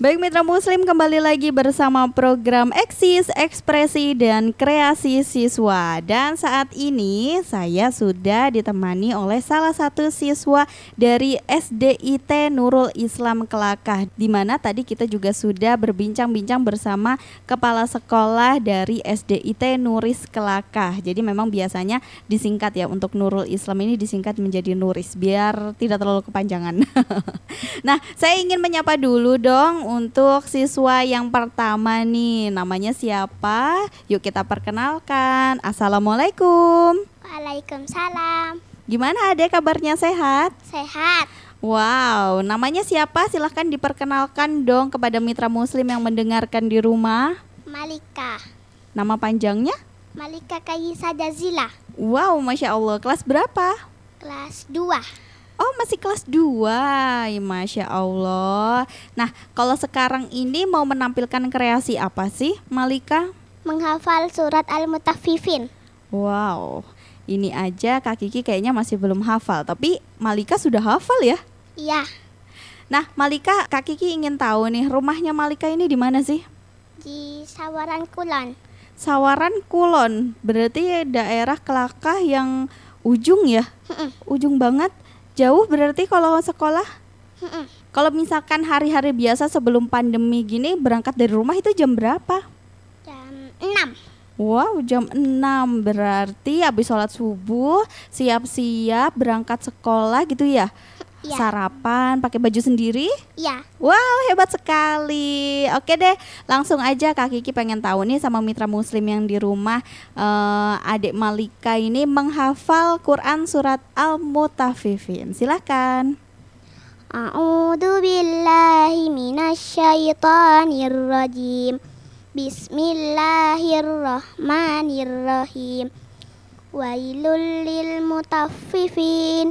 Baik mitra muslim kembali lagi bersama program Eksis, Ekspresi dan Kreasi Siswa. Dan saat ini saya sudah ditemani oleh salah satu siswa dari SDIT Nurul Islam Kelakah Di mana tadi kita juga sudah berbincang-bincang bersama kepala sekolah dari SDIT Nuris Kelakah. Jadi memang biasanya disingkat ya untuk Nurul Islam ini disingkat menjadi Nuris Biar tidak terlalu kepanjangan. Nah saya ingin menyapa dulu dong untuk siswa yang pertama nih. Namanya siapa? Yuk kita perkenalkan. Assalamualaikum. Waalaikumsalam. Gimana adek kabarnya sehat? Sehat. Wow, namanya siapa? Silahkan diperkenalkan dong kepada mitra muslim yang mendengarkan di rumah. Malika. Nama panjangnya? Malika Kayisa Jazila. Wow, Masya Allah. Kelas berapa? Kelas 2. Oh masih kelas 2 ya, Masya Allah. Nah kalau sekarang ini mau menampilkan kreasi apa sih Malika? Menghafal surat Al-Mutaffifin. Wow. Ini aja Kak Kiki kayaknya masih belum hafal Tapi Malika sudah hafal ya? Iya. Nah Malika Kak Kiki ingin tahu nih rumahnya Malika ini di mana sih? Di Sawaran Kulon. Sawaran Kulon. Berarti daerah Kelakah yang ujung ya? ujung banget Jauh berarti kalau sekolah? Kalau misalkan hari-hari biasa sebelum pandemi gini berangkat dari rumah itu jam berapa? Jam 6 Wow, jam 6 berarti habis sholat subuh, siap-siap berangkat sekolah gitu ya? Ya. Sarapan, pakai baju sendiri? Iya. Wow, hebat sekali. Oke deh, langsung aja Kak Kiki pengen tahu nih sama mitra muslim yang di rumah uh, Adik Malika ini menghafal Quran surat Al-Mutaffifin. Silakan. A'udzu billahi minasyaitonir rajim. Bismillahirrahmanirrahim. Wailul lil mutaffifin.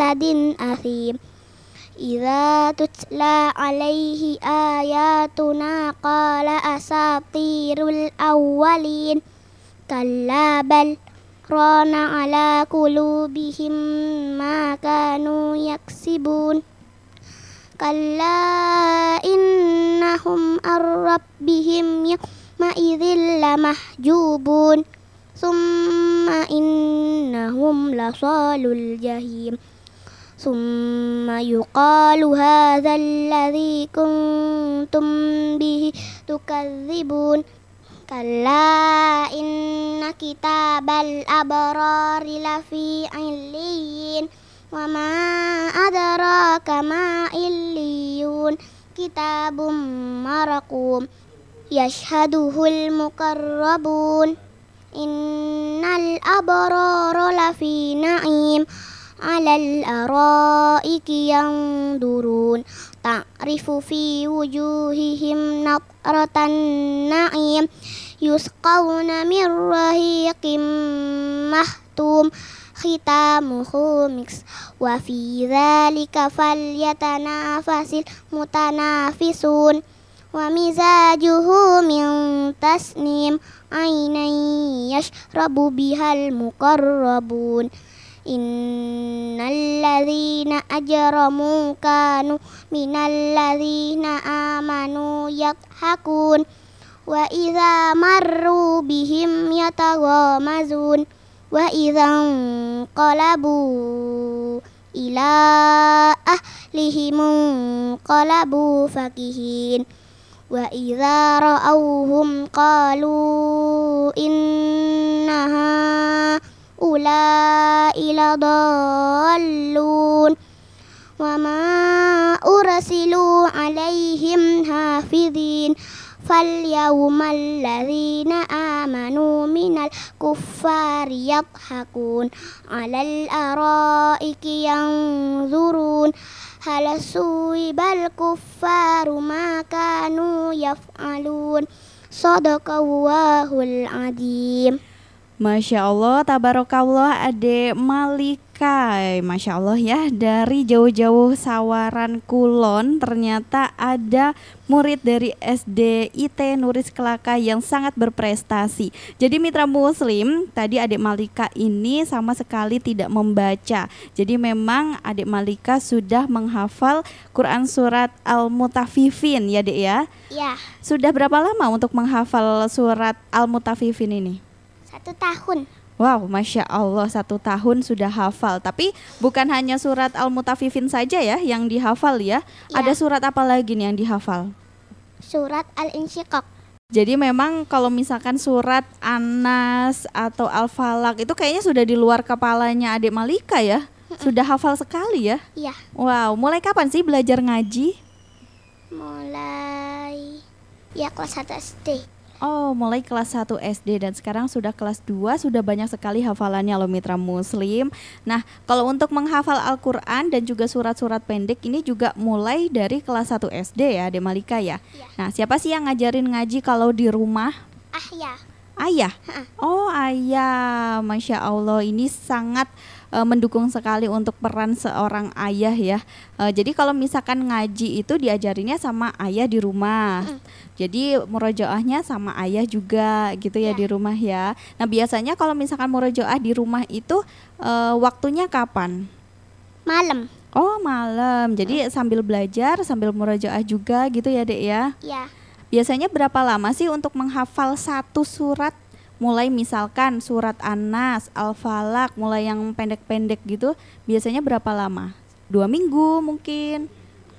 معتد أثيم إذا تتلى عليه آياتنا قال أساطير الأولين. كلا بل ران على قلوبهم ما كانوا يكسبون. كلا إنهم عن ربهم يومئذ لمحجوبون. ثم إنهم لصال الجحيم. ثم يقال هذا الذي كنتم به تكذبون. كلا إن كتاب الأبرار لفي عليين وما أدراك ما عليون. كتاب مرقوم يشهده المقربون. إن الأبرار لفي نعيم على الأرائك ينظرون. تعرف في وجوههم نظرة النعيم يسقون من رهيق مختوم ختامه مكس وفي ذلك فليتنافس المتنافسون. ومزاجه من تسنيم عينا يشرب بها المقربون. Innalladzina ajramu kanu minalladzina amanu yakhakun wa idza marru bihim yataghamazun wa idzan qalabu ila ahlihim qalabu fakihin wa idza ra'awhum qalu innaha هؤلاء لضالون وما أرسلوا عليهم حافظين فاليوم الذين آمنوا من الكفار يضحكون على الأرائك ينظرون هل ثوب الكفار ما كانوا يفعلون صدق الله العظيم Masya Allah, tabarakallah Ade Malika. Masya Allah ya, dari jauh-jauh Sawaran Kulon Ternyata ada murid dari SD IT Nuris Kelaka yang sangat berprestasi. Jadi mitra muslim, tadi adik Malika ini sama sekali tidak membaca. Jadi memang adik Malika sudah menghafal Quran Surat Al-Mutafifin ya dek ya? Ya, Sudah berapa lama untuk menghafal surat Al-Mutafifin ini? Satu tahun. Wow, masya Allah satu tahun sudah hafal. Tapi bukan hanya surat Al-Mutafifin saja ya yang dihafal ya. Ya. Ada surat apa lagi nih yang dihafal? Surat Al-Insyiqaq. Jadi memang kalau misalkan surat Anas atau Al-Falak itu kayaknya sudah di luar kepalanya adik Malika ya. Sudah hafal sekali ya. Ya, Wow, mulai kapan sih belajar ngaji? mulai ya kelas 1 SD. Oh, mulai kelas 1 SD dan sekarang sudah kelas 2 sudah banyak sekali hafalannya loh mitra muslim. Nah, kalau untuk menghafal Al-Qur'an dan juga surat-surat pendek ini juga mulai dari kelas 1 SD ya, De Malika ya. Iya. Nah, siapa sih yang ngajarin ngaji kalau di rumah? Ah ya, Ayah. Ha-ha. Oh, ayah. Masya Allah, ini sangat eh, mendukung sekali untuk peran seorang ayah ya. Eh, jadi kalau misalkan ngaji itu diajarinnya sama ayah di rumah. Jadi murojaahnya sama ayah juga gitu ya Ya. di rumah ya. Nah biasanya kalau misalkan murojaah di rumah itu eh, waktunya kapan? malam. Oh malam. Jadi sambil belajar sambil murojaah juga gitu ya dek ya. Ya, Biasanya berapa lama sih untuk menghafal satu surat? Mulai misalkan surat Anas, Al-Falak, mulai yang pendek-pendek gitu, biasanya berapa lama? Dua minggu mungkin.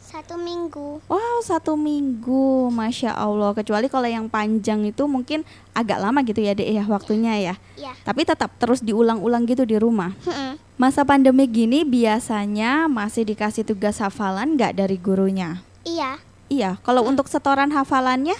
satu minggu. Wow, satu minggu, masya Allah. Kecuali kalau yang panjang itu mungkin agak lama gitu ya, dek ya waktunya ya. Ya, Tapi tetap terus diulang-ulang gitu di rumah. Mm-mm. Masa pandemi gini biasanya masih dikasih tugas hafalan nggak dari gurunya? iya. Iya, kalau untuk setoran hafalannya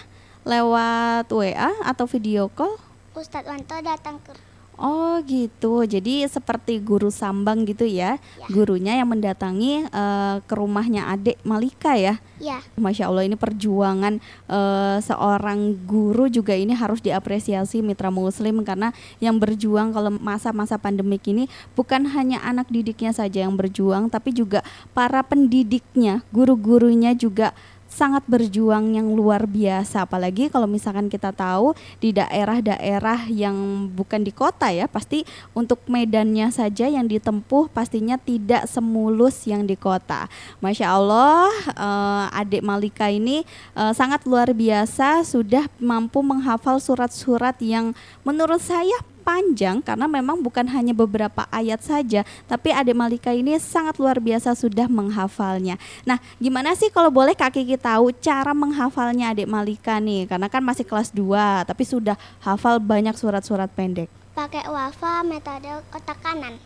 lewat WA atau video call? Ustadz Wanto datang ke Oh gitu, jadi seperti guru sambang gitu ya, Ya. gurunya yang mendatangi eh, ke rumahnya adik Malika ya. ya, Masya Allah ini perjuangan eh, seorang guru juga ini harus diapresiasi mitra muslim karena yang berjuang kalau masa-masa pandemik ini bukan hanya anak didiknya saja yang berjuang tapi juga para pendidiknya, guru-gurunya juga sangat berjuang yang luar biasa. Apalagi kalau misalkan kita tahu di daerah-daerah yang bukan di kota ya pasti untuk medannya saja yang ditempuh pastinya tidak semulus yang di kota. Masya Allah eh, adik Malika ini eh, sangat luar biasa sudah mampu menghafal surat-surat yang menurut saya panjang karena memang bukan hanya beberapa ayat saja tapi adik Malika ini sangat luar biasa sudah menghafalnya. Nah gimana sih kalau boleh Kak Kiki tahu cara menghafalnya adik Malika nih? Karena kan masih kelas 2 tapi sudah hafal banyak surat-surat pendek. Pakai wafa metode otak kanan.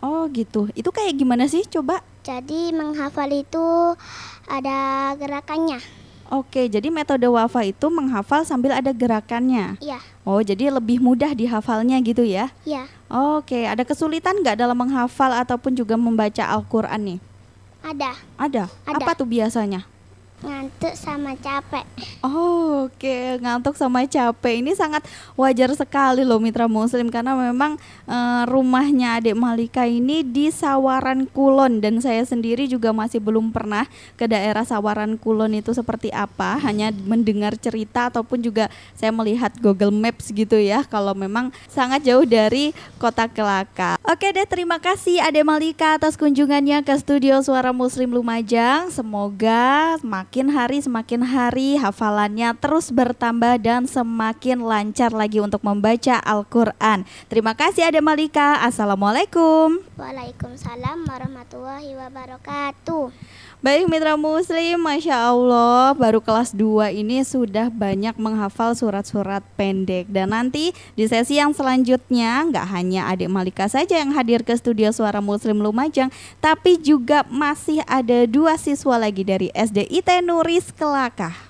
oh gitu. Itu kayak gimana sih? Coba. Jadi menghafal itu ada gerakannya. Oke, jadi metode wafa itu menghafal sambil ada gerakannya. Iya, Oh, jadi lebih mudah dihafalnya gitu ya? iya. Oke, ada kesulitan nggak dalam menghafal ataupun juga membaca Al-Quran nih? Ada Ada. Ada. Apa tuh biasanya? Ngantuk sama capek. Oh, oke, ngantuk sama capek. Ini sangat wajar sekali loh mitra muslim karena memang eh, rumahnya Adik Malika ini di Sawaran Kulon dan saya sendiri juga masih belum pernah ke daerah Sawaran Kulon itu seperti apa, hanya mendengar cerita ataupun juga saya melihat Google Maps gitu ya kalau memang sangat jauh dari kota Kelaka. Oke deh, terima kasih Adik Malika atas kunjungannya ke studio Suara Muslim Lumajang. Semoga semakin hari semakin hari hafalannya terus bertambah dan semakin lancar lagi untuk membaca Al-Qur'an. Terima kasih Adik Malika. Assalamualaikum. Waalaikumsalam warahmatullahi wabarakatuh. Baik Mitra Muslim, Masya Allah baru kelas 2 ini sudah banyak menghafal surat-surat pendek Dan nanti di sesi yang selanjutnya nggak hanya adik Malika saja yang hadir ke studio Suara Muslim Lumajang Tapi juga masih ada dua siswa lagi dari SD IT Nuris Kelakah